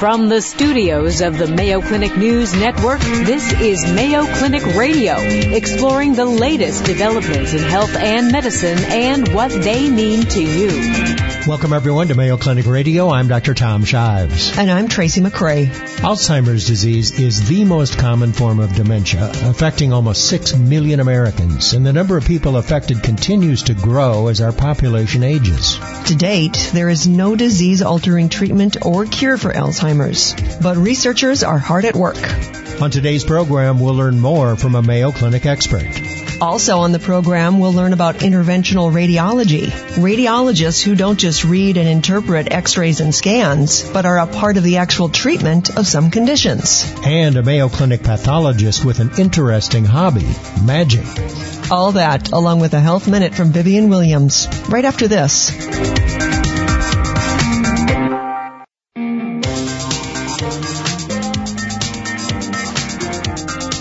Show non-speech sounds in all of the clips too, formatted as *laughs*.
From the studios of the Mayo Clinic News Network, this is Mayo Clinic Radio, exploring the latest developments in health and medicine and what they mean to you. Welcome everyone to Mayo Clinic Radio. I'm Dr. Tom Shives. And I'm Tracy McCray. Alzheimer's disease is the most common form of dementia, affecting almost 6 million Americans, and the number of people affected continues to grow as our population ages. To date, there is no disease altering treatment or cure for Alzheimer's, but researchers are hard at work. On today's program, we'll learn more from a Mayo Clinic expert. Also on the program, we'll learn about interventional radiology. Radiologists who don't just read and interpret x-rays and scans, but are a part of the actual treatment of some conditions. And a Mayo Clinic pathologist with an interesting hobby, magic. All that, along with a health minute from Vivian Williams, right after this.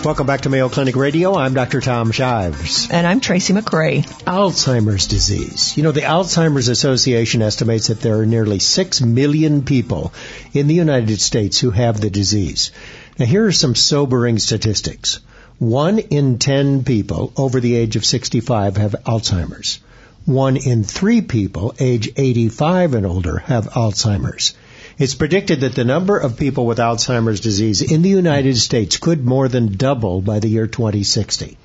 Welcome back to Mayo Clinic Radio. I'm Dr. Tom Shives. And I'm Tracy McCray. Alzheimer's disease. You know, the Alzheimer's Association estimates that there are nearly 6 million people in the United States who have the disease. Now, here are some sobering statistics. One in 10 people over the age of 65 have Alzheimer's. One in three people age 85 and older have Alzheimer's. It's predicted that the number of people with Alzheimer's disease in the United States could more than double by the year 2060.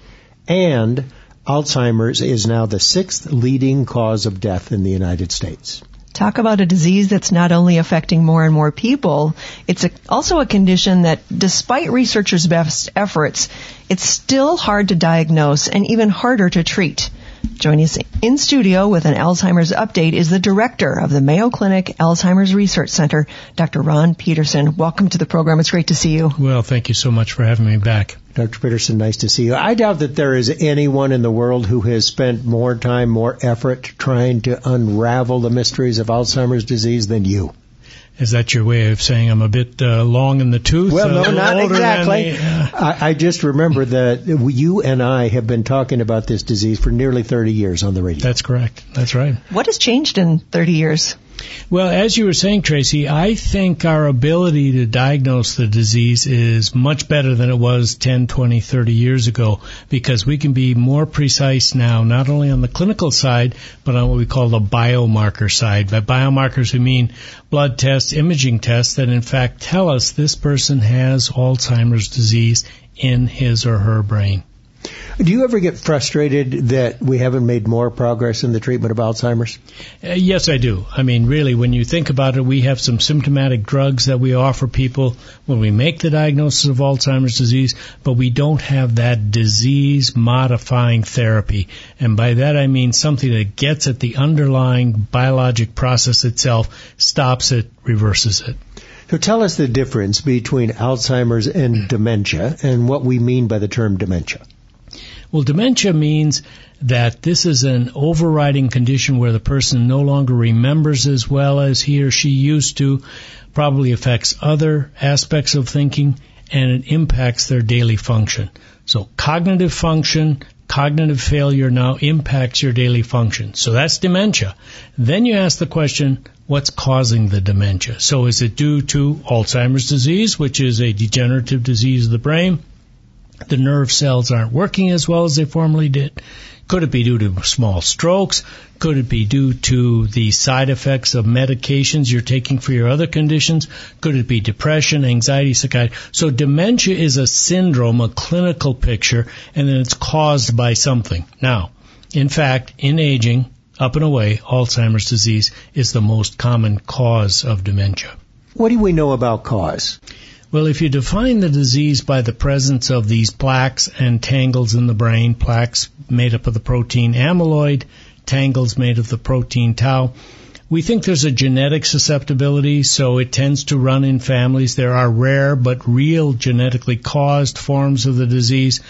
And Alzheimer's is now the sixth leading cause of death in the United States. Talk about a disease that's not only affecting more and more people, it's a, also a condition that, despite researchers' best efforts, it's still hard to diagnose and even harder to treat. Joining us in studio with an Alzheimer's update is the director of the Mayo Clinic Alzheimer's Research Center, Dr. Ron Petersen. Welcome to the program. It's great to see you. Well, thank you so much for having me back. Dr. Petersen, nice to see you. I doubt that there is anyone in the world who has spent more time, more effort trying to unravel the mysteries of Alzheimer's disease than you. Is that your way of saying I'm a bit uh, long in the tooth? Well, no, uh, not exactly. The, uh... I, I, just remember that you and I have been talking about this disease for nearly 30 years on the radio. That's correct. That's right. What has changed in 30 years? Well, as you were saying, Tracy, I think our ability to diagnose the disease is much better than it was 10, 20, 30 years ago because we can be more precise now, not only on the clinical side, but on what we call the biomarker side. By biomarkers, we mean blood tests, imaging tests that in fact tell us this person has Alzheimer's disease in his or her brain. Do you ever get frustrated that we haven't made more progress in the treatment of Alzheimer's? Uh, yes, I do. I mean, really, when you think about it, we have some symptomatic drugs that we offer people when we make the diagnosis of Alzheimer's disease, but we don't have that disease modifying therapy. And by that I mean something that gets at the underlying biologic process itself, stops it, reverses it. So tell us the difference between Alzheimer's and dementia and what we mean by the term dementia. Well, dementia means that this is an overriding condition where the person no longer remembers as well as he or she used to, probably affects other aspects of thinking, and it impacts their daily function. So cognitive function, cognitive failure now impacts your daily function. So that's dementia. Then you ask the question, what's causing the dementia? So is it due to Alzheimer's disease, which is a degenerative disease of the brain? The nerve cells aren't working as well as they formerly did? Could it be due to small strokes? Could it be due to the side effects of medications you're taking for your other conditions? Could it be depression, anxiety, psychiatry? So dementia is a syndrome, a clinical picture, and then it's caused by something. Now, in fact, in aging, up and away, Alzheimer's disease is the most common cause of dementia. What do we know about cause? Well, if you define the disease by the presence of these plaques and tangles in the brain, plaques made up of the protein amyloid, tangles made of the protein tau, we think there's a genetic susceptibility, so it tends to run in families. There are rare but real genetically caused forms of the disease.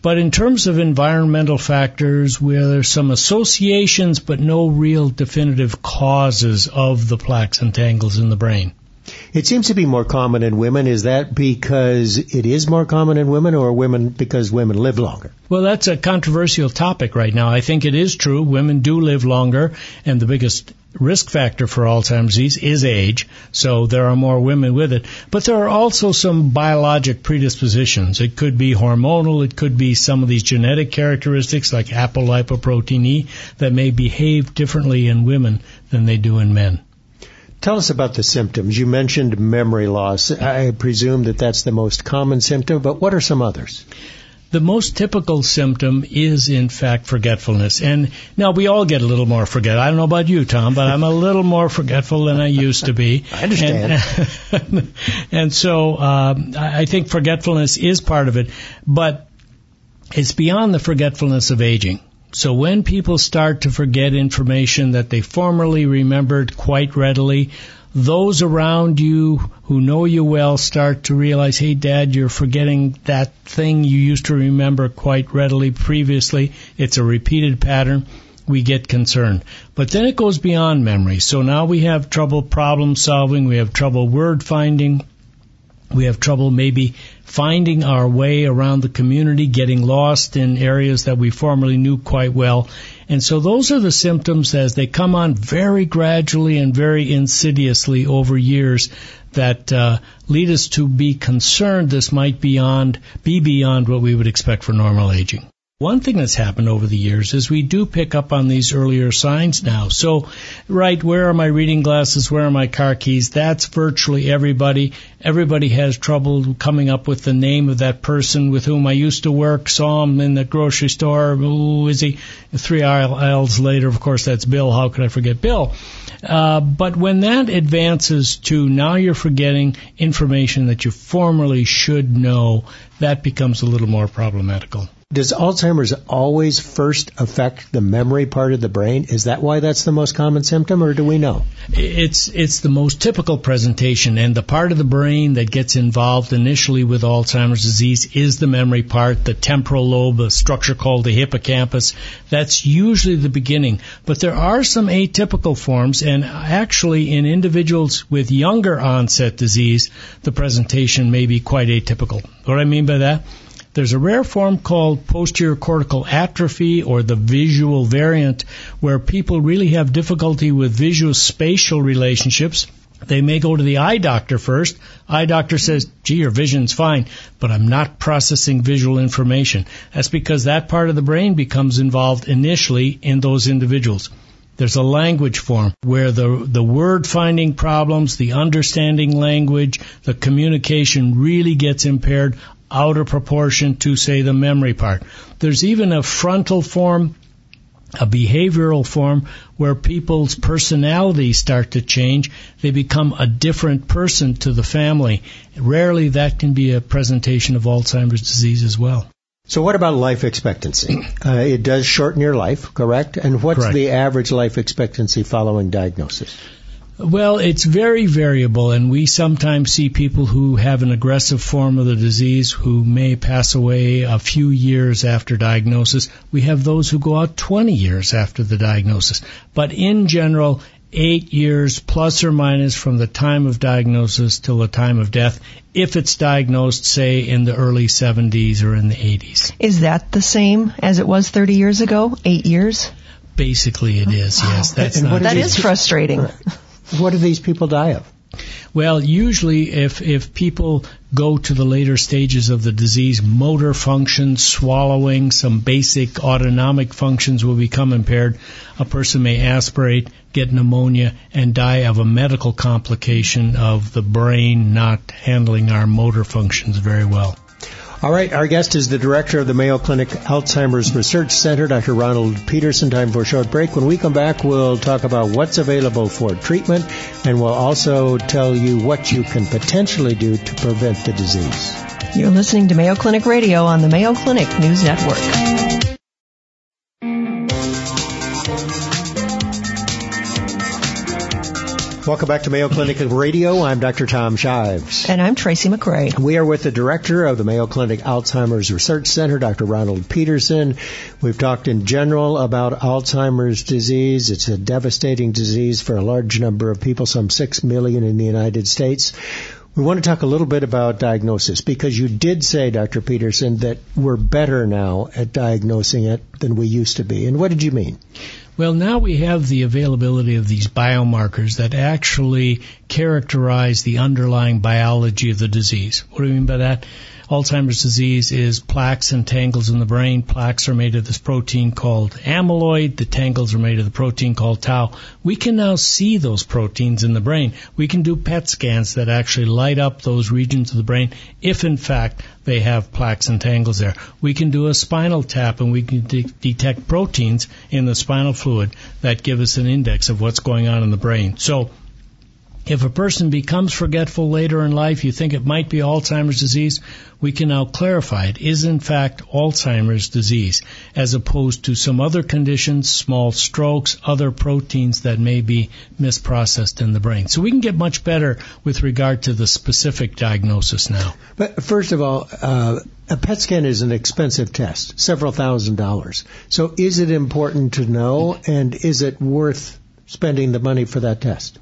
But in terms of environmental factors, where there's some associations but no real definitive causes of the plaques and tangles in the brain. It seems to be more common in women. Is that because it is more common in women or women because women live longer? Well, that's a controversial topic right now. I think it is true. Women do live longer, and the biggest risk factor for Alzheimer's disease is age, so there are more women with it. But there are also some biologic predispositions. It could be hormonal, it could be some of these genetic characteristics like apolipoprotein E that may behave differently in women than they do in men. Tell us about the symptoms. You mentioned memory loss. I presume that that's the most common symptom, but what are some others? The most typical symptom is, in fact, forgetfulness. And now we all get a little more forget. I don't know about you, Tom, but I'm a little more forgetful than I used to be. *laughs* I understand. And, *laughs* and so um, I think forgetfulness is part of it, but it's beyond the forgetfulness of aging. So when people start to forget information that they formerly remembered quite readily, those around you who know you well start to realize, hey, Dad, you're forgetting that thing you used to remember quite readily previously. It's a repeated pattern. We get concerned. But then it goes beyond memory. So now we have trouble problem solving. We have trouble word finding. We have trouble maybe finding our way around the community, getting lost in areas that we formerly knew quite well. And so those are the symptoms as they come on very gradually and very insidiously over years that uh, lead us to be concerned this might beyond, be beyond what we would expect for normal aging. One thing that's happened over the years is we do pick up on these earlier signs now. So, right, where are my reading glasses? Where are my car keys? That's virtually everybody. Everybody has trouble coming up with the name of that person with whom I used to work, saw him in the grocery store. Who is he? Three aisles later, of course, that's Bill. How could I forget Bill? Uh, but when that advances to now you're forgetting information that you formerly should know, that becomes a little more problematical. Does Alzheimer's always first affect the memory part of the brain? Is that why that's the most common symptom, or do we know? It's it's the most typical presentation, and the part of the brain that gets involved initially with Alzheimer's disease is the memory part, the temporal lobe, a structure called the hippocampus. That's usually the beginning. But there are some atypical forms, and actually in individuals with younger onset disease, the presentation may be quite atypical. What I mean by that? There's a rare form called posterior cortical atrophy or the visual variant where people really have difficulty with visual spatial relationships. They may go to the eye doctor first. Eye doctor says, gee, your vision's fine, but I'm not processing visual information. That's because that part of the brain becomes involved initially in those individuals. There's a language form where the, the word finding problems, the understanding language, the communication really gets impaired out of proportion to, say, the memory part. There's even a frontal form, a behavioral form, where people's personalities start to change. They become a different person to the family. Rarely that can be a presentation of Alzheimer's disease as well. So what about life expectancy? *clears throat* Uh, it does shorten your life, correct? And what's Correct. the average life expectancy following diagnosis? Well, it's very variable, and we sometimes see people who have an aggressive form of the disease who may pass away a few years after diagnosis. We have those who go out 20 years after the diagnosis. But in general, eight years plus or minus from the time of diagnosis till the time of death, if it's diagnosed, say, in the early 70s or in the 80s. Is that the same as it was 30 years ago? Eight years? Basically, it is, yes. That's And not That is is frustrating. What do these people die of? Well, usually if, if people go to the later stages of the disease, motor functions, swallowing, some basic autonomic functions will become impaired. A person may aspirate, get pneumonia, and die of a medical complication of the brain not handling our motor functions very well. All right, our guest is the director of the Mayo Clinic Alzheimer's Research Center, Dr. Ronald Petersen. Time for a short break. When we come back, we'll talk about what's available for treatment, and we'll also tell you what you can potentially do to prevent the disease. You're listening to Mayo Clinic Radio on the Mayo Clinic News Network. Welcome back to Mayo Clinic Radio. I'm Dr. Tom Shives. And I'm Tracy McCray. We are with the director of the Mayo Clinic Alzheimer's Research Center, Dr. Ronald Petersen. We've talked in general about Alzheimer's disease. It's a devastating disease for a large number of people, some 6 million in the United States. We want to talk a little bit about diagnosis because you did say, Dr. Petersen, that we're better now at diagnosing it than we used to be. And what did you mean? Well, now we have the availability of these biomarkers that actually characterize the underlying biology of the disease. What do we mean by that? Alzheimer's disease is plaques and tangles in the brain. Plaques are made of this protein called amyloid. The tangles are made of the protein called tau. We can now see those proteins in the brain. We can do PET scans that actually light up those regions of the brain if in fact they have plaques and tangles there. We can do a spinal tap and we can de- detect proteins in the spinal fluid that give us an index of what's going on in the brain. So if a person becomes forgetful later in life, you think it might be Alzheimer's disease, we can now clarify it is in fact Alzheimer's disease, as opposed to some other conditions, small strokes, other proteins that may be misprocessed in the brain. So we can get much better with regard to the specific diagnosis now. But first of all, uh, a PET scan is an expensive test, several thousand dollars. So is it important to know, and is it worth spending the money for that test?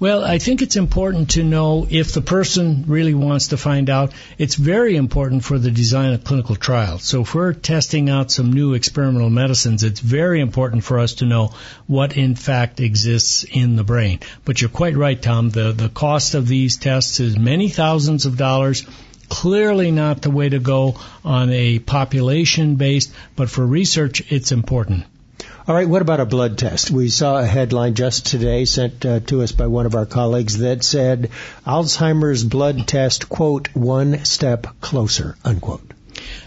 Well, I think it's important to know if the person really wants to find out. It's very important for the design of clinical trials. So if we're testing out some new experimental medicines, it's very important for us to know what in fact exists in the brain. But you're quite right, Tom. The, the cost of these tests is many thousands of dollars clearly not the way to go on a population based, but for research, it's important. All right, what about a blood test? We saw a headline just today sent uh, to us by one of our colleagues that said Alzheimer's blood test, quote, one step closer, unquote.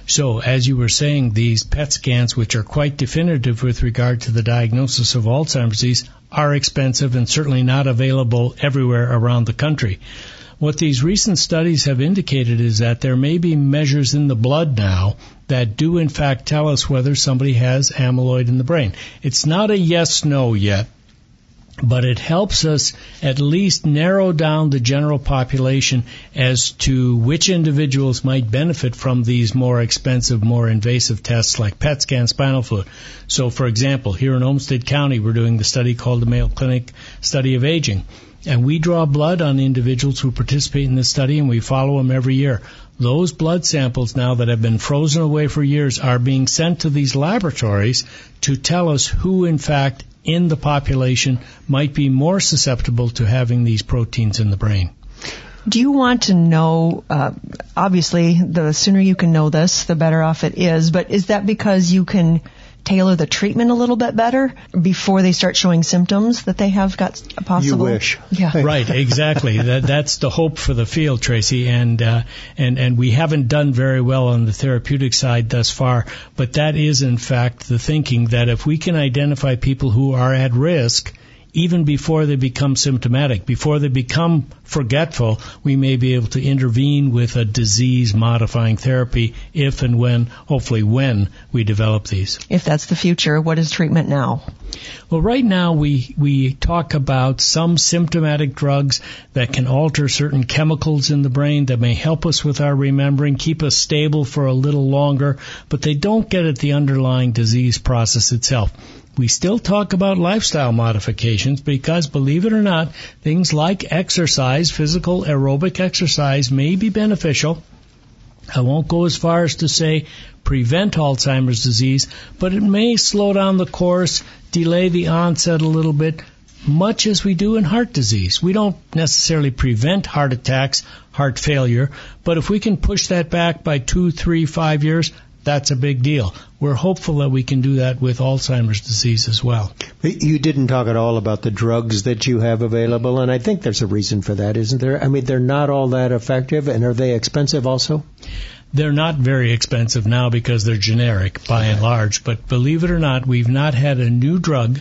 So, as you were saying, these PET scans, which are quite definitive with regard to the diagnosis of Alzheimer's disease, are expensive and certainly not available everywhere around the country. What these recent studies have indicated is that there may be measures in the blood now that do in fact tell us whether somebody has amyloid in the brain. It's not a yes no yet, but it helps us at least narrow down the general population as to which individuals might benefit from these more expensive, more invasive tests like PET scan, spinal fluid. So, for example, here in Olmsted County, we're doing the study called the Mayo Clinic Study of Aging. And we draw blood on individuals who participate in this study and we follow them every year. Those blood samples now that have been frozen away for years are being sent to these laboratories to tell us who in fact in the population might be more susceptible to having these proteins in the brain. Do you want to know, uh, obviously, the sooner you can know this, the better off it is, but is that because you can tailor the treatment a little bit better before they start showing symptoms that they have got a possible. You wish. Yeah. right. Exactly. that, that's the hope for the field, Tracy. And uh, and and we haven't done very well on the therapeutic side thus far. But that is in fact the thinking that if we can identify people who are at risk even before they become symptomatic, before they become forgetful, we may be able to intervene with a disease modifying therapy if and when, hopefully when, we develop these. If that's the future, what is treatment now? Well, right now we, we talk about some symptomatic drugs that can alter certain chemicals in the brain that may help us with our remembering, keep us stable for a little longer, but they don't get at the underlying disease process itself. We still talk about lifestyle modifications because, believe it or not, things like exercise, physical aerobic exercise, may be beneficial. I won't go as far as to say prevent Alzheimer's disease, but it may slow down the course, delay the onset a little bit, much as we do in heart disease. We don't necessarily prevent heart attacks, heart failure, but if we can push that back by two, three, five years, that's a big deal. We're hopeful that we can do that with Alzheimer's disease as well. You didn't talk at all about the drugs that you have available, and I think there's a reason for that, isn't there? I mean, they're not all that effective, and are they expensive also? They're not very expensive now because they're generic by and large, but believe it or not, we've not had a new drug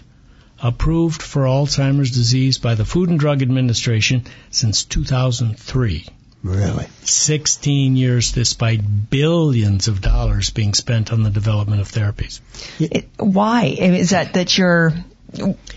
approved for Alzheimer's disease by the Food and Drug Administration since 2003. Really? 16 years despite billions of dollars being spent on the development of therapies. It, why? Is that that you're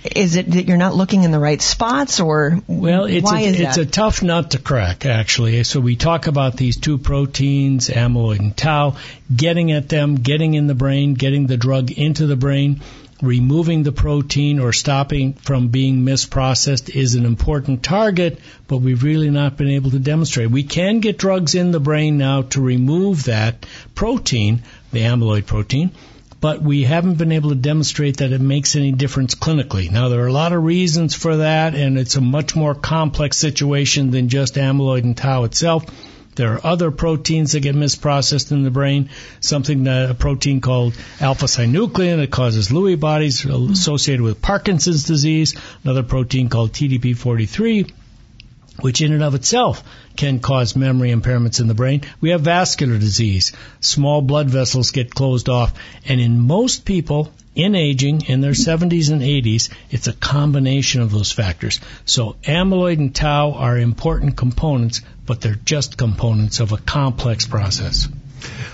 is it that you're not looking in the right spots or well it's why a, is it's that? a tough nut to crack actually so we talk about these two proteins amyloid and tau getting at them getting in the brain getting the drug into the brain removing the protein or stopping from being misprocessed is an important target, but we've really not been able to demonstrate. We can get drugs in the brain now to remove that protein, the amyloid protein, but we haven't been able to demonstrate that it makes any difference clinically. Now, there are a lot of reasons for that, and it's a much more complex situation than just amyloid and tau itself. There are other proteins that get misprocessed in the brain. Something that a protein called alpha synuclein that causes Lewy bodies associated with Parkinson's disease. Another protein called TDP43 which in and of itself can cause memory impairments in the brain. We have vascular disease. Small blood vessels get closed off. And in most people in aging, in their 70s and 80s, it's a combination of those factors. So amyloid and tau are important components, but they're just components of a complex process.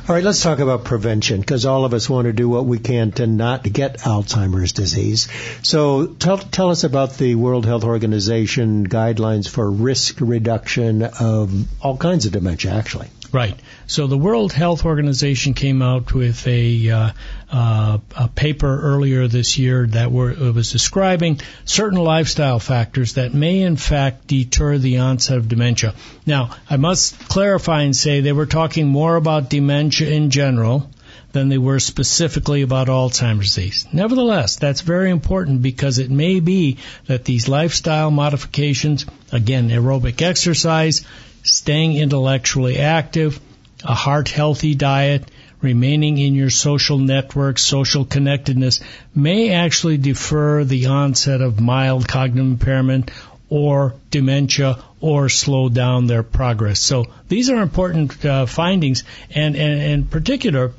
All right, let's talk about prevention because all of us want to do what we can to not get Alzheimer's disease. So tell, tell us about the World Health Organization guidelines for risk reduction of all kinds of dementia, actually. Right. So the World Health Organization came out with a, uh, uh, a paper earlier this year that were, was describing certain lifestyle factors that may in fact deter the onset of dementia. Now, I must clarify and say they were talking more about dementia in general than they were specifically about Alzheimer's disease. Nevertheless, that's very important because it may be that these lifestyle modifications, again, aerobic exercise, staying intellectually active, a heart healthy diet, remaining in your social network, social connectedness may actually defer the onset of mild cognitive impairment or dementia or slow down their progress. So these are important uh, findings and, and, and in particular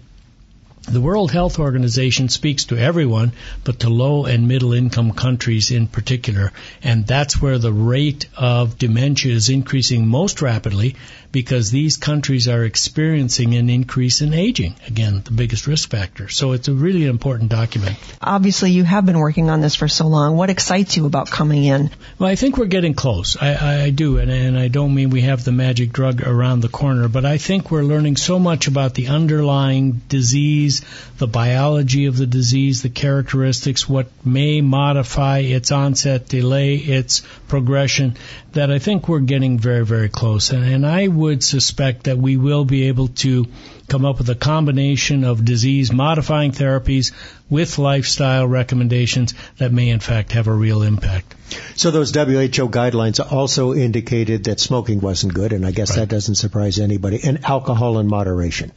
the World Health Organization speaks to everyone, but to low and middle income countries in particular. And that's where the rate of dementia is increasing most rapidly because these countries are experiencing an increase in aging. Again, the biggest risk factor. So it's a really important document. Obviously, you have been working on this for so long. What excites you about coming in? Well, I think we're getting close. I, I do, and, and I don't mean we have the magic drug around the corner, but I think we're learning so much about the underlying disease, the biology of the disease, the characteristics, what may modify its onset, delay its progression, that I think we're getting very, very close. And, and I would suspect that we will be able to come up with a combination of disease modifying therapies with lifestyle recommendations that may in fact have a real impact. So those WHO guidelines also indicated that smoking wasn't good, and I guess Right. that doesn't surprise anybody, and alcohol in moderation.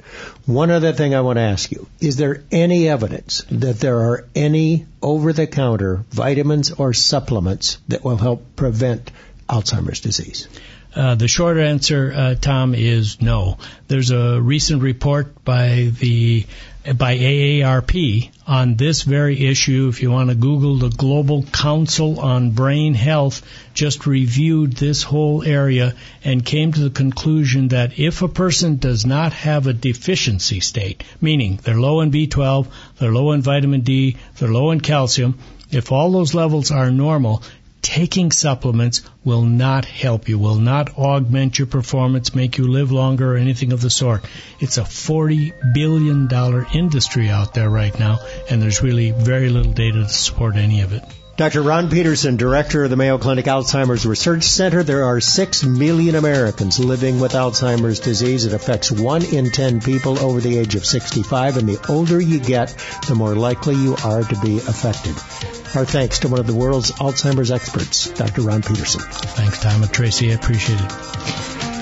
One other thing I want to ask you, is there any evidence that there are any over-the-counter vitamins or supplements that will help prevent Alzheimer's disease? Uh, the short answer, uh, Tom, is no. There's a recent report by the by AARP on this very issue. If you want to Google the Global Council on Brain Health, just reviewed this whole area and came to the conclusion that if a person does not have a deficiency state, meaning they're low in B12, they're low in vitamin D, they're low in calcium, if all those levels are normal, taking supplements will not help you, will not augment your performance, make you live longer, or anything of the sort. It's a $40 billion industry out there right now, and there's really very little data to support any of it. Dr. Ron Petersen, director of the Mayo Clinic Alzheimer's Research Center. There are 6 million Americans living with Alzheimer's disease. It affects 1 in 10 people over the age of 65, and the older you get, the more likely you are to be affected. Our thanks to one of the world's Alzheimer's experts, Dr. Ron Petersen. Thanks, Tom and Tracy. I appreciate it.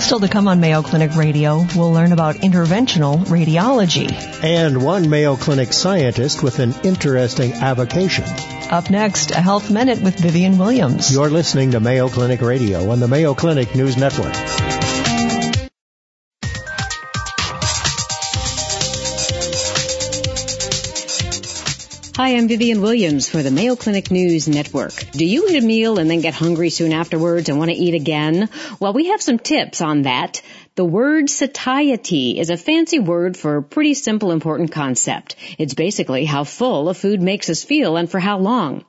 Still to come on Mayo Clinic Radio, we'll learn about interventional radiology. And one Mayo Clinic scientist with an interesting avocation. Up next, a health minute with Vivian Williams. You're listening to Mayo Clinic Radio on the Mayo Clinic News Network. Hi, I'm Vivian Williams for the Mayo Clinic News Network. Do you eat a meal and then get hungry soon afterwards and want to eat again? Well, we have some tips on that. The word satiety is a fancy word for a pretty simple important concept. It's basically how full a food makes us feel and for how long.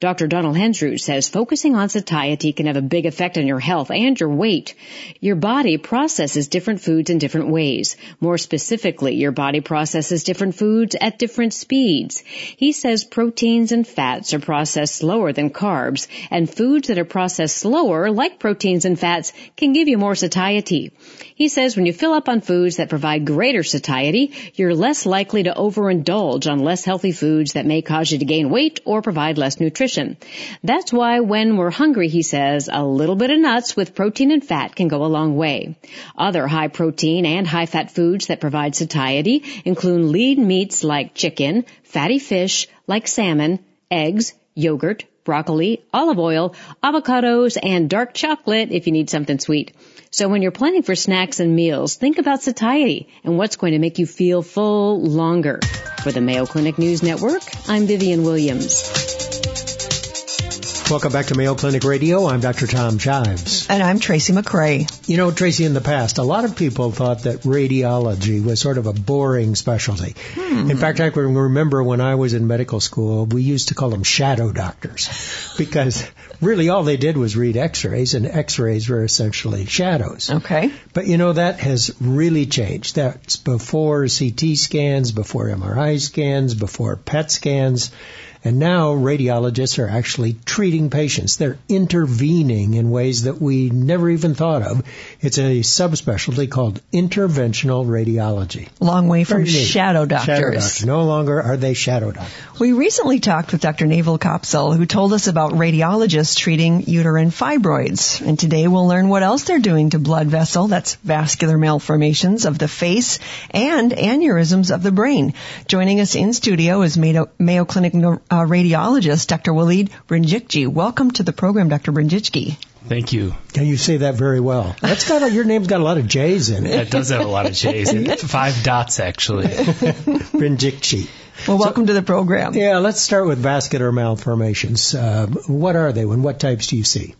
Dr. Donald Hensrud says focusing on satiety can have a big effect on your health and your weight. Your body processes different foods in different ways. More specifically, your body processes different foods at different speeds. He says proteins and fats are processed slower than carbs, and foods that are processed slower, like proteins and fats, can give you more satiety. He says when you fill up on foods that provide greater satiety, you're less likely to overindulge on less healthy foods that may cause you to gain weight or provide less nutrition. That's why when we're hungry, he says, a little bit of nuts with protein and fat can go a long way. Other high protein and high fat foods that provide satiety include lean meats like chicken, fatty fish like salmon, eggs, yogurt, broccoli, olive oil, avocados, and dark chocolate if you need something sweet. So when you're planning for snacks and meals, think about satiety and what's going to make you feel full longer. For the Mayo Clinic News Network, I'm Vivian Williams. Welcome back to Mayo Clinic Radio. I'm Dr. Tom Shives. And I'm Tracy McCray. You know, Tracy, in the past, a lot of people thought that radiology was sort of a boring specialty. Hmm. In fact, I can remember when I was in medical school, we used to call them shadow doctors *laughs* because really all they did was read x-rays and x-rays were essentially shadows. Okay. But you know, that has really changed. That's before CT scans, before MRI scans, before PET scans. And now radiologists are actually treating patients. They're intervening in ways that we never even thought of. It's a subspecialty called interventional radiology. Long way from shadow doctors. Shadow doctor. No longer are they shadow doctors. We recently talked with Dr. Naval Kopsel, who told us about radiologists treating uterine fibroids. And today we'll learn what else they're doing to blood vessel, that's vascular malformations of the face, and aneurysms of the brain. Joining us in studio is Mayo, Mayo Clinic uh, radiologist, Dr. Waleed Brinjikji. Welcome to the program, Dr. Brinjikji. Thank you. Can you say that very well? That's got a, your name's got a lot of J's in it. It does have a lot of J's. Five dots actually. *laughs* Brinjikji. Well, welcome so, to the program. Yeah, let's start with vascular malformations. Uh, what are they, and what types do you see?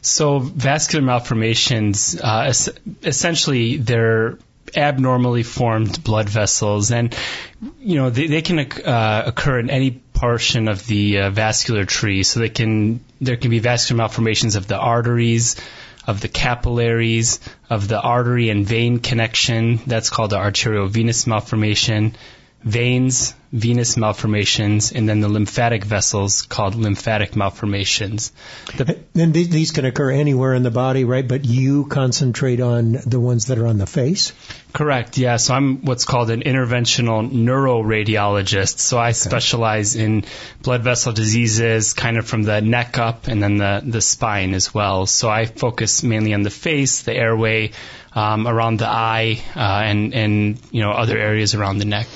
So, vascular malformations, uh, es- essentially, they're abnormally formed blood vessels, and you know they, they can uh, occur in any portion of the uh, vascular tree. So they can there can be vascular malformations of the arteries, of the capillaries, of the artery and vein connection. That's called the arteriovenous malformation. Veins, venous malformations, and then the lymphatic vessels called lymphatic malformations. The, and these can occur anywhere in the body, right? But you concentrate on the ones that are on the face? Correct, yeah. So I'm what's called an interventional neuroradiologist. So I okay. specialize in blood vessel diseases kind of from the neck up and then the, the spine as well. So I focus mainly on the face, the airway, um, around the eye, uh, and, and, you know, other areas around the neck.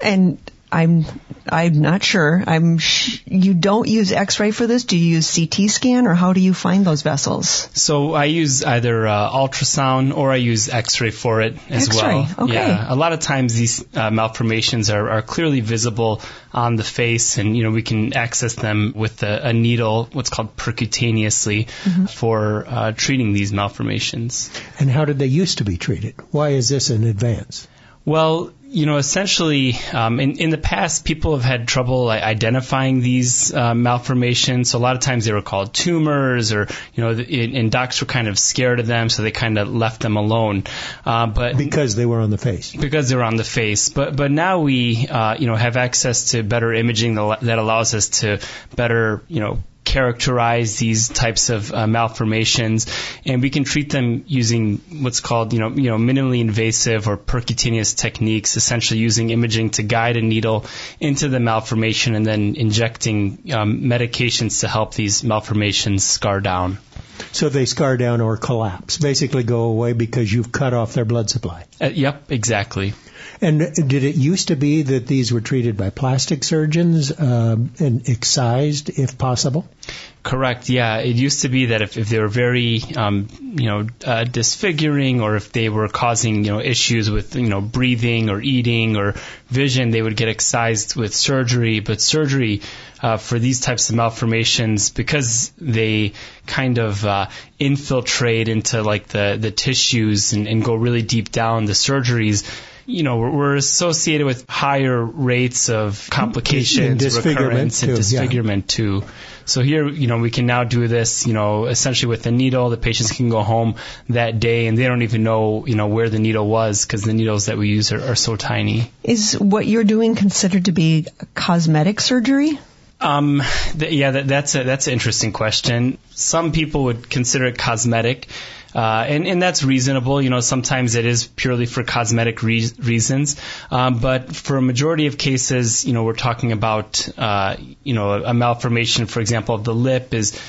And I'm I'm not sure. I'm sh- you don't use X-ray for this. Do you use CT scan or how do you find those vessels? So I use either uh, ultrasound or I use X-ray for it as X-ray. well. Okay. Yeah, a lot of times these uh, malformations are, are clearly visible on the face, and you know we can access them with a, a needle, what's called percutaneously, mm-hmm. for uh, treating these malformations. And how did they used to be treated? Why is this an advance? Well, you know, essentially, um, in, in the past, people have had trouble identifying these uh, malformations. So a lot of times they were called tumors, or you know, and, and docs were kind of scared of them, so they kind of left them alone. Uh, but because they were on the face, because they were on the face. But but now we, uh, you know, have access to better imaging that allows us to better, you know, characterize these types of uh, malformations, and we can treat them using what's called, you know, you know, minimally invasive or percutaneous techniques, essentially using imaging to guide a needle into the malformation and then injecting um, medications to help these malformations scar down. So they scar down or collapse, basically go away because you've cut off their blood supply. Uh, yep, exactly. And did it used to be that these were treated by plastic surgeons uh, and excised if possible? Correct. Yeah, it used to be that if, if they were very, um, you know, uh, disfiguring, or if they were causing, you know, issues with, you know, breathing or eating or vision, they would get excised with surgery. But surgery uh, for these types of malformations, because they kind of uh, infiltrate into like the the tissues and, and go really deep down, the surgeries you know, we're, we're associated with higher rates of complications, disfigurement recurrence, and too, yeah. too. So here, you know, we can now do this, you know, essentially with the needle. The patients can go home that day and they don't even know, you know, where the needle was because the needles that we use are, are so tiny. Is what you're doing considered to be cosmetic surgery? Um, th- yeah, that, that's a, that's an interesting question. Some people would consider it cosmetic. Uh, and, and that's reasonable. You know, sometimes it is purely for cosmetic re- reasons. Um, but for a majority of cases, you know, we're talking about, uh, you know, a malformation, for example, of the lip is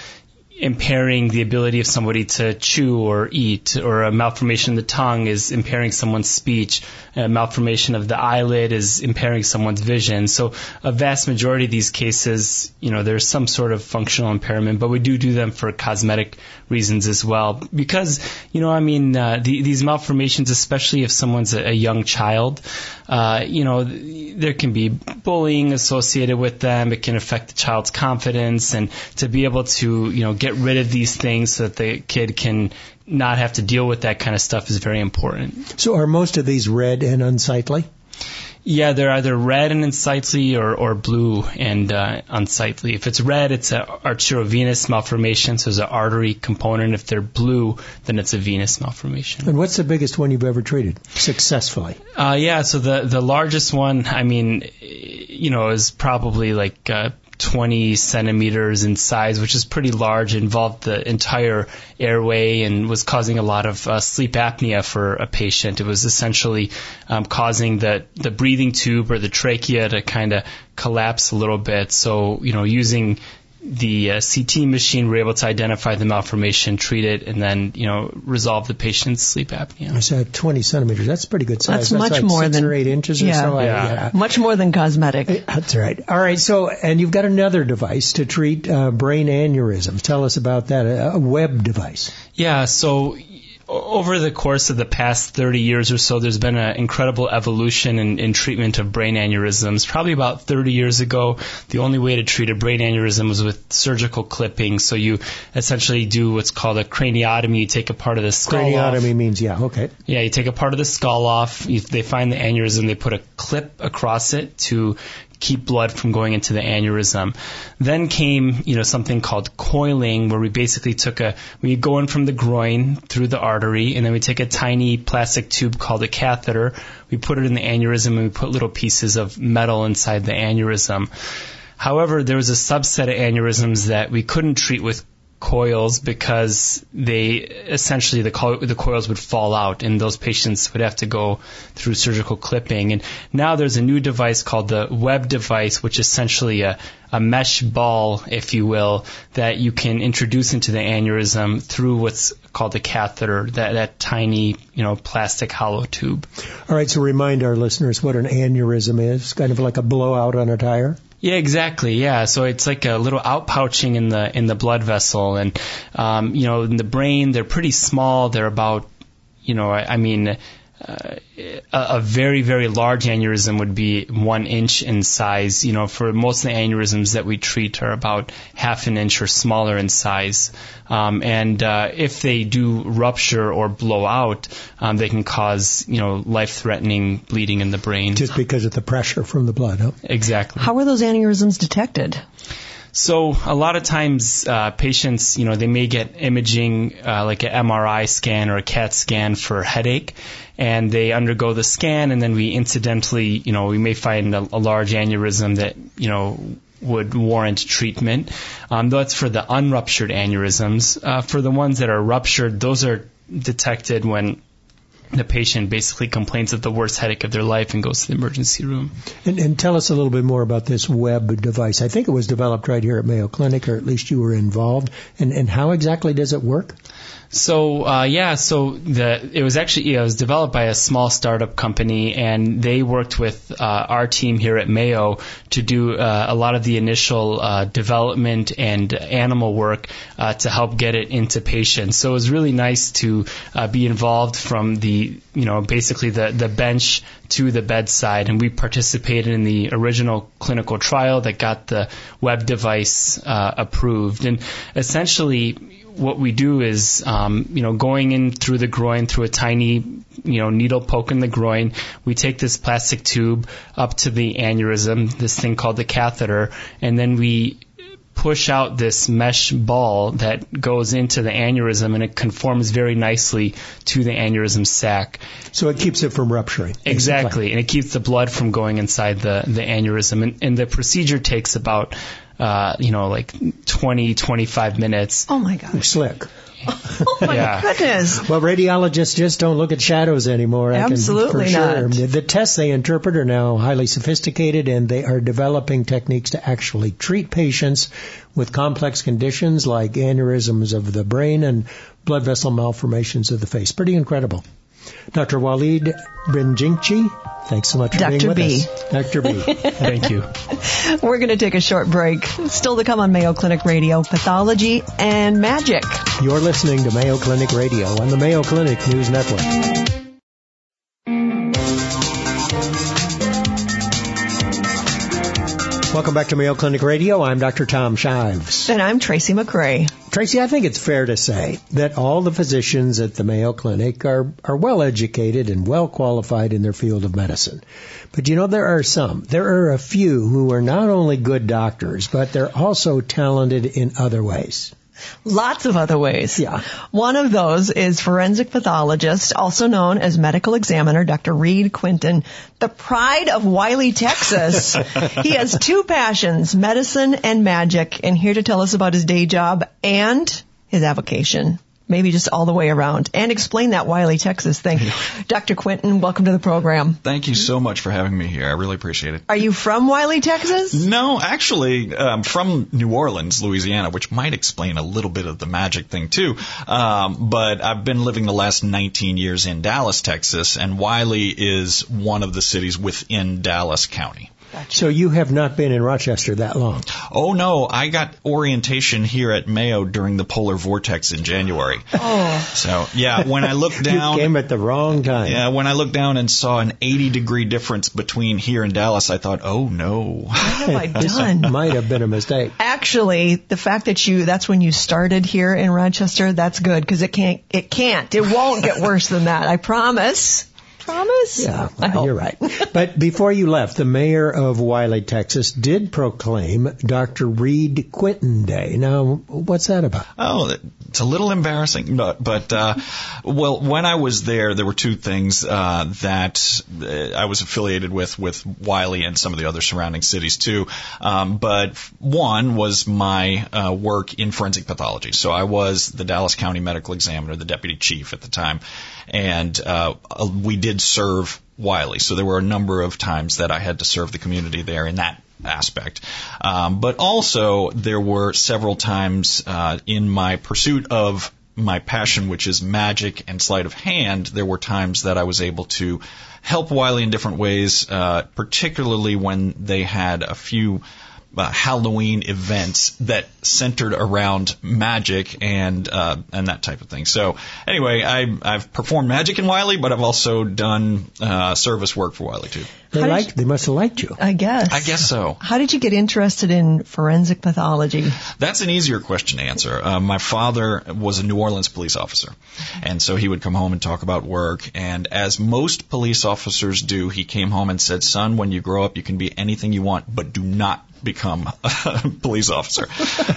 impairing the ability of somebody to chew or eat, or a malformation of the tongue is impairing someone's speech, a malformation of the eyelid is impairing someone's vision. So a vast majority of these cases, you know, there's some sort of functional impairment, but we do do them for cosmetic reasons as well. Because, you know, I mean, uh, the, these malformations, especially if someone's a, a young child, uh, you know, there can be bullying associated with them. It can affect the child's confidence, and to be able to, you know, get rid of these things so that the kid can not have to deal with that kind of stuff is very important. So are most of these red and unsightly? Yeah, they're either red and unsightly or, or blue and uh, unsightly. If it's red, it's an arteriovenous malformation, so there's an artery component. If they're blue, then it's a venous malformation. And what's the biggest one you've ever treated successfully? Uh, yeah, so the the largest one, I mean, you know, is probably like uh, 20 centimeters in size, which is pretty large, involved the entire airway and was causing a lot of uh, sleep apnea for a patient. It was essentially um, causing the, the breathing tube or the trachea to kind of collapse a little bit. So, you know, using the uh, CT machine, we're able to identify the malformation, treat it, and then, you know, resolve the patient's sleep apnea. I said 20 centimeters. That's pretty good size. That's much like more six than- or eight inches or yeah. so. I- Yeah. Much more than cosmetic. That's right. All right. So, and you've got another device to treat uh, brain aneurysm. Tell us about that. A, a web device. Yeah, so o- over the course of the past 30 years or so, there's been an incredible evolution in, in treatment of brain aneurysms. Probably about 30 years ago, the only way to treat a brain aneurysm was with surgical clipping. So you essentially do what's called a craniotomy. You take a part of the skull off. Craniotomy means, yeah, okay. Yeah, you take a part of the skull off. You, they find the aneurysm. They put a clip across it to keep blood from going into the aneurysm. Then came, you know, something called coiling, where we basically took a we go in from the groin through the artery, and then we take a tiny plastic tube called a catheter. We put it in the aneurysm, and we put little pieces of metal inside the aneurysm. However, there was a subset of aneurysms that we couldn't treat with coils because they essentially the, co- the coils would fall out and those patients would have to go through surgical clipping and now there's a new device called the web device which is essentially a, a mesh ball if you will that you can introduce into the aneurysm through what's called a catheter that, that tiny you know plastic hollow tube All right. So remind our listeners what an aneurysm is. Kind of like a blowout on a tire. Yeah, exactly. Yeah, so it's like a little outpouching in the in the blood vessel, and um, you know, in the brain, they're pretty small. They're about, you know, I, I mean, uh, a, a very very large aneurysm would be one inch in size. You know, for most of the aneurysms that we treat are about half an inch or smaller in size. Um, and uh, if they do rupture or blow out, um, they can cause you know life-threatening bleeding in the brain. Just because of the pressure from the blood, huh? exactly. How are those aneurysms detected? So a lot of times, uh, patients, you know, they may get imaging uh, like an MRI scan or a CAT scan for headache, and they undergo the scan, and then we incidentally, you know, we may find a, a large aneurysm that, you know, would warrant treatment. Um, that's for the unruptured aneurysms. Uh, for the ones that are ruptured, those are detected when the patient basically complains of the worst headache of their life and goes to the emergency room. And, and tell us a little bit more about this web device. I think it was developed right here at Mayo Clinic, or at least you were involved. And, and how exactly does it work? So uh, yeah, so the it was actually yeah, it was developed by a small startup company, and they worked with uh, our team here at Mayo to do uh, a lot of the initial uh, development and animal work uh, to help get it into patients. So it was really nice to uh, be involved from the you know basically the the bench to the bedside, and we participated in the original clinical trial that got the web device uh, approved, and essentially what we do is, um, you know, going in through the groin through a tiny you know, needle poke in the groin. We take this plastic tube up to the aneurysm, this thing called the catheter, and then we push out this mesh ball that goes into the aneurysm and it conforms very nicely to the aneurysm sac. So it keeps it from rupturing. Exactly, and it keeps the blood from going inside the, the aneurysm. And, and the procedure takes about, uh, you know, like 20, 25 minutes. Oh my gosh. Slick. *laughs* Oh my Yeah. goodness. Well, radiologists just don't look at shadows anymore. I can- Absolutely for sure. not. The tests they interpret are now highly sophisticated, and they are developing techniques to actually treat patients with complex conditions like aneurysms of the brain and blood vessel malformations of the face. Pretty incredible. Dr. Waleed Brinjikji, thanks so much for Dr. being with B. us. Dr. B. Thank you. *laughs* We're going to take a short break. Still to come on Mayo Clinic Radio, pathology and magic. You're listening to Mayo Clinic Radio on the Mayo Clinic News Network. Welcome back to Mayo Clinic Radio. I'm Dr. Tom Shives. And I'm Tracy McCray. Tracy, I think it's fair to say that all the physicians at the Mayo Clinic are, are well educated and well qualified in their field of medicine. But you know, there are some. There are a few who are not only good doctors, but they're also talented in other ways. Lots of other ways. Yeah. One of those is forensic pathologist, also known as medical examiner, Dr. Reade Quinton, the pride of Wylie, Texas. *laughs* he has two passions, medicine and magic, and here to tell us about his day job and his avocation. Maybe just all the way around and explain that Wylie, Texas thing. *laughs* Dr. Quinton, welcome to the program. Thank you so much for having me here. I really appreciate it. Are you from Wylie, Texas? No, actually, um, from New Orleans, Louisiana, which might explain a little bit of the magic thing too. Um, but I've been living the last 19 years in Dallas, Texas, and Wylie is one of the cities within Dallas County. So you have not been in Rochester that long. Oh no, I got orientation here at Mayo during the polar vortex in January. Oh, So yeah, when I looked *laughs* You down, came at the wrong time. yeah, when I looked down and saw an 80 degree difference between here and Dallas, I thought, oh no. what have I *laughs* done? Might have been a mistake. Actually, the fact that you, that's when you started here in Rochester, that's good because it can't, it can't, it won't get worse than that. I promise. Promise? Yeah, I hope. you're right. But before you left, the mayor of Wylie, Texas, did proclaim Dr. Reade Quinton Day. Now, what's that about? Oh, it's a little embarrassing, but, but uh, well, when I was there, there were two things uh, that uh, I was affiliated with with Wylie and some of the other surrounding cities too. Um, but one was my uh, work in forensic pathology. So I was the Dallas County Medical Examiner, the deputy chief at the time, and uh, we did serve Wylie. So there were a number of times that I had to serve the community there in that aspect. Um, but also, there were several times uh, in my pursuit of my passion, which is magic and sleight of hand, there were times that I was able to help Wylie in different ways, uh, particularly when they had a few uh, Halloween events that centered around magic and uh, and that type of thing. So anyway, I, I've performed magic in Wylie, but I've also done uh, service work for Wylie too. They How did liked, they must have liked you. I guess. I guess so. How did you get interested in forensic pathology? That's an easier question to answer. Uh, my father was a New Orleans police officer, and so he would come home and talk about work. And as most police officers do, he came home and said, "Son, when you grow up, you can be anything you want, but do not." Become a *laughs* police officer.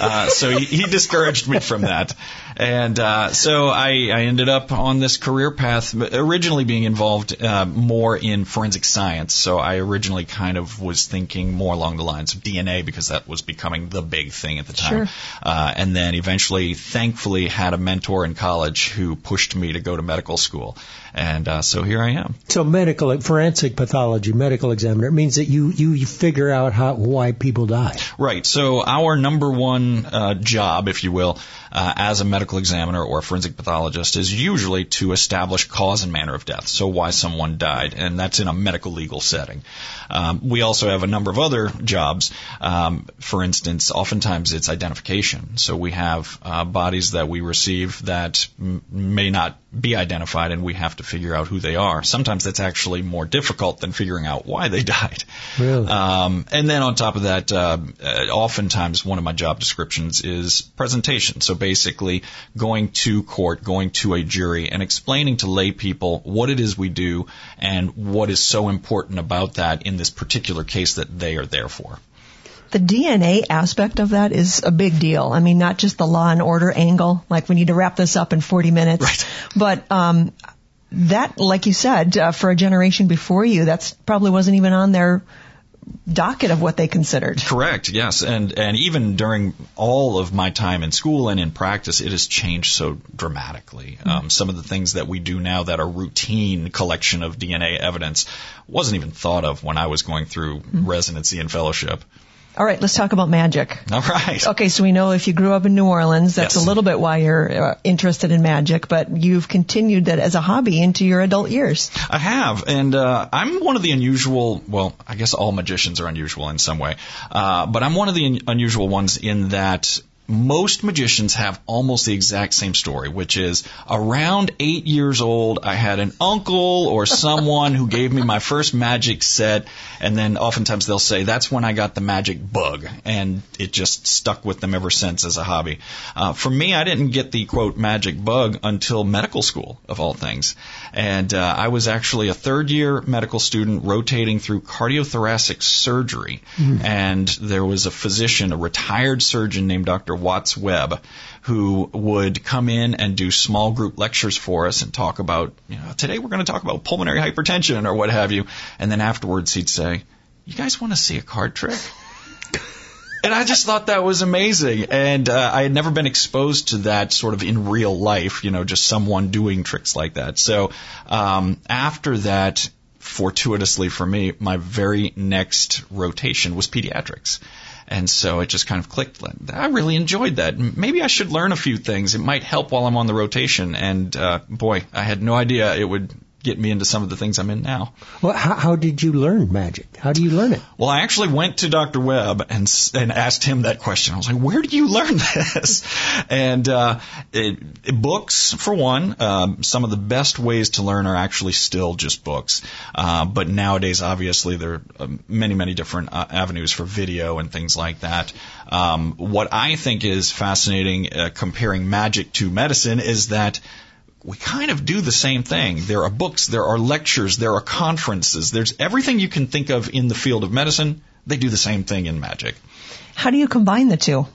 Uh, so he, he discouraged me from that. And uh, so I, I ended up on this career path, originally being involved uh, more in forensic science. So I originally kind of was thinking more along the lines of DNA because that was becoming the big thing at the time. Sure. Uh, and then eventually, thankfully, had a mentor in college who pushed me to go to medical school. And uh, so here I am. So medical, forensic pathology, medical examiner, it means that you, you, you figure out how, why people die. Right. So our number one uh, job, if you will, uh, as a medical examiner or a forensic pathologist is usually to establish cause and manner of death. So why someone died, and that's in a medical legal setting. Um, we also have a number of other jobs. Um, for instance, oftentimes it's identification. So we have uh, bodies that we receive that m- may not be identified and we have to figure out who they are. Sometimes that's actually more difficult than figuring out why they *laughs* died. Really? Um, and then on top of that, uh, uh, oftentimes one of my job descriptions is presentation. So basically going to court, going to a jury and explaining to lay people what it is we do and what is so important about that in this particular case that they are there for. The DNA aspect of that is a big deal. I mean, not just the law and order angle, like we need to wrap this up in 40 minutes, Right. but um, that, like you said, uh, for a generation before you, that's probably wasn't even on their docket of what they considered. Correct. Yes, and and even during all of my time in school and in practice, it has changed so dramatically. Um, some of the things that we do now that are routine collection of DNA evidence wasn't even thought of when I was going through residency and fellowship. All right, let's talk about magic. All right. Okay, so we know if you grew up in New Orleans, that's Yes. a little bit why you're uh, interested in magic, but you've continued that as a hobby into your adult years. I have, and uh, I'm one of the unusual. Well, I guess all magicians are unusual in some way, uh, but I'm one of the un- unusual ones in that most magicians have almost the exact same story, which is around eight years old, I had an uncle or someone who gave me my first magic set, and then oftentimes they'll say that's when I got the magic bug, and it just stuck with them ever since as a hobby. Uh, for me, I didn't get the quote magic bug until medical school, of all things, and uh, I was actually a third year medical student rotating through cardiothoracic surgery, and there was a physician, a retired surgeon named Dr. Watts Webb, who would come in and do small group lectures for us and talk about, you know, today we're going to talk about pulmonary hypertension or what have you, and then afterwards he'd say, "You guys want to see a card trick?" *laughs* And I just thought that was amazing. And uh, I had never been exposed to that sort of in real life, you know, just someone doing tricks like that. So um, after that, fortuitously for me, my very next rotation was pediatrics. And so it just kind of clicked. I really enjoyed that. Maybe I should learn a few things. It might help while I'm on the rotation. And uh, boy, I had no idea it would get me into some of the things I'm in now. Well, how, how did you learn magic? How do you learn it? Well, I actually went to Dr. Webb and and asked him that question. I was like, "Where do you learn *laughs* this?" And uh, it, it- books, for one. Um, some of the best ways to learn are actually still just books. Uh, but nowadays, obviously, there are um, many, many different uh, avenues for video and things like that. Um, what I think is fascinating, uh, comparing magic to medicine, is that we kind of do the same thing. There are books, there are lectures, there are conferences, there's everything you can think of in the field of medicine. They do the same thing in magic. How do you combine the two?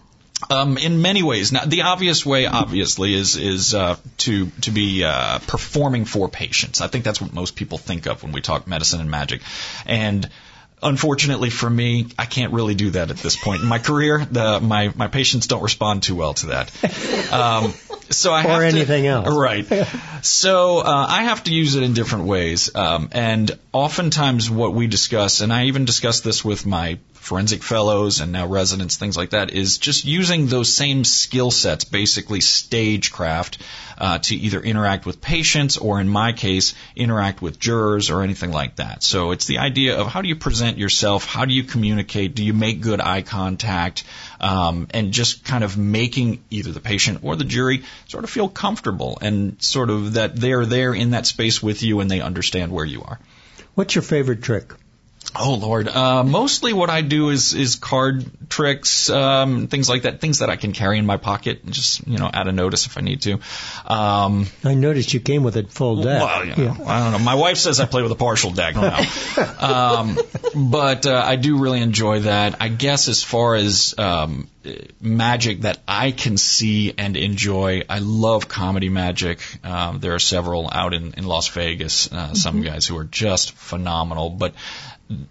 Um, in many ways. Now, the obvious way, obviously, is is uh, to to be uh, performing for patients. I think that's what most people think of when we talk medicine and magic. And unfortunately for me, I can't really do that at this point in my career. The, my my patients don't respond too well to that. *laughs* Um, so I Or have to- anything else. right? So uh, I have to use it in different ways, um, and oftentimes what we discuss, and I even discuss this with my forensic fellows and now residents, things like that, is just using those same skill sets, basically stagecraft, uh, to either interact with patients or, in my case, interact with jurors or anything like that. So it's the idea of how do you present yourself, how do you communicate, do you make good eye contact, um, and just kind of making either the patient or the jury sort of feel comfortable and sort of that they're there in that space with you and they understand where you are. What's your favorite trick? Oh Lord, uh, mostly what I do is is card tricks, um, things like that, things that I can carry in my pocket, and just you know add a notice if I need to. Um, I noticed you came with a full deck. well, you know, I don't know. My wife says I play with a partial deck now, *laughs* um, but uh, I do really enjoy that. I guess as far as um, magic that I can see and enjoy, I love comedy magic. Um, there are several out in, in Las Vegas. Uh, Some guys who are just phenomenal, but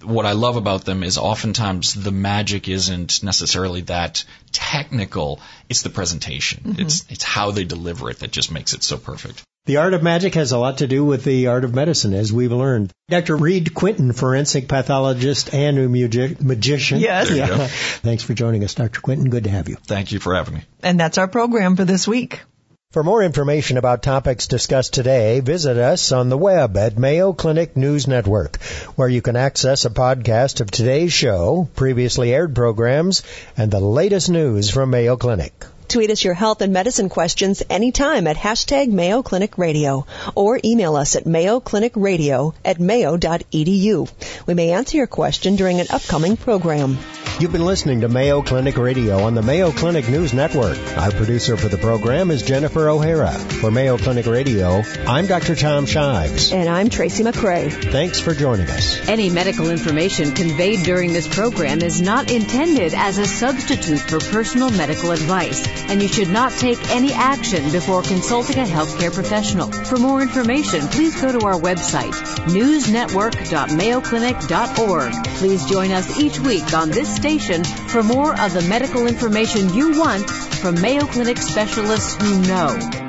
what I love about them is oftentimes the magic isn't necessarily that technical. It's the presentation. Mm-hmm. It's it's how they deliver it that just makes it so perfect. The art of magic has a lot to do with the art of medicine, as we've learned. Dr. Reade Quinton, forensic pathologist and a magi- magician. Yes. There you go. *laughs* Thanks for joining us, Dr. Quinton. Good to have you. Thank you for having me. And that's our program for this week. For more information about topics discussed today, visit us on the web at Mayo Clinic News Network, where you can access a podcast of today's show, previously aired programs, and the latest news from Mayo Clinic. Tweet us your health and medicine questions anytime at hashtag Mayo Clinic Radio or email us at mayoclinicradio at mayo.edu. We may answer your question during an upcoming program. You've been listening to Mayo Clinic Radio on the Mayo Clinic News Network. Our producer for the program is Jennifer O'Hara. For Mayo Clinic Radio, I'm Dr. Tom Shives. And I'm Tracy McCray. Thanks for joining us. Any medical information conveyed during this program is not intended as a substitute for personal medical advice, and you should not take any action before consulting a healthcare professional. For more information, please go to our website, newsnetwork.mayoclinic.org. Please join us each week on this station for more of the medical information you want from Mayo Clinic specialists who know.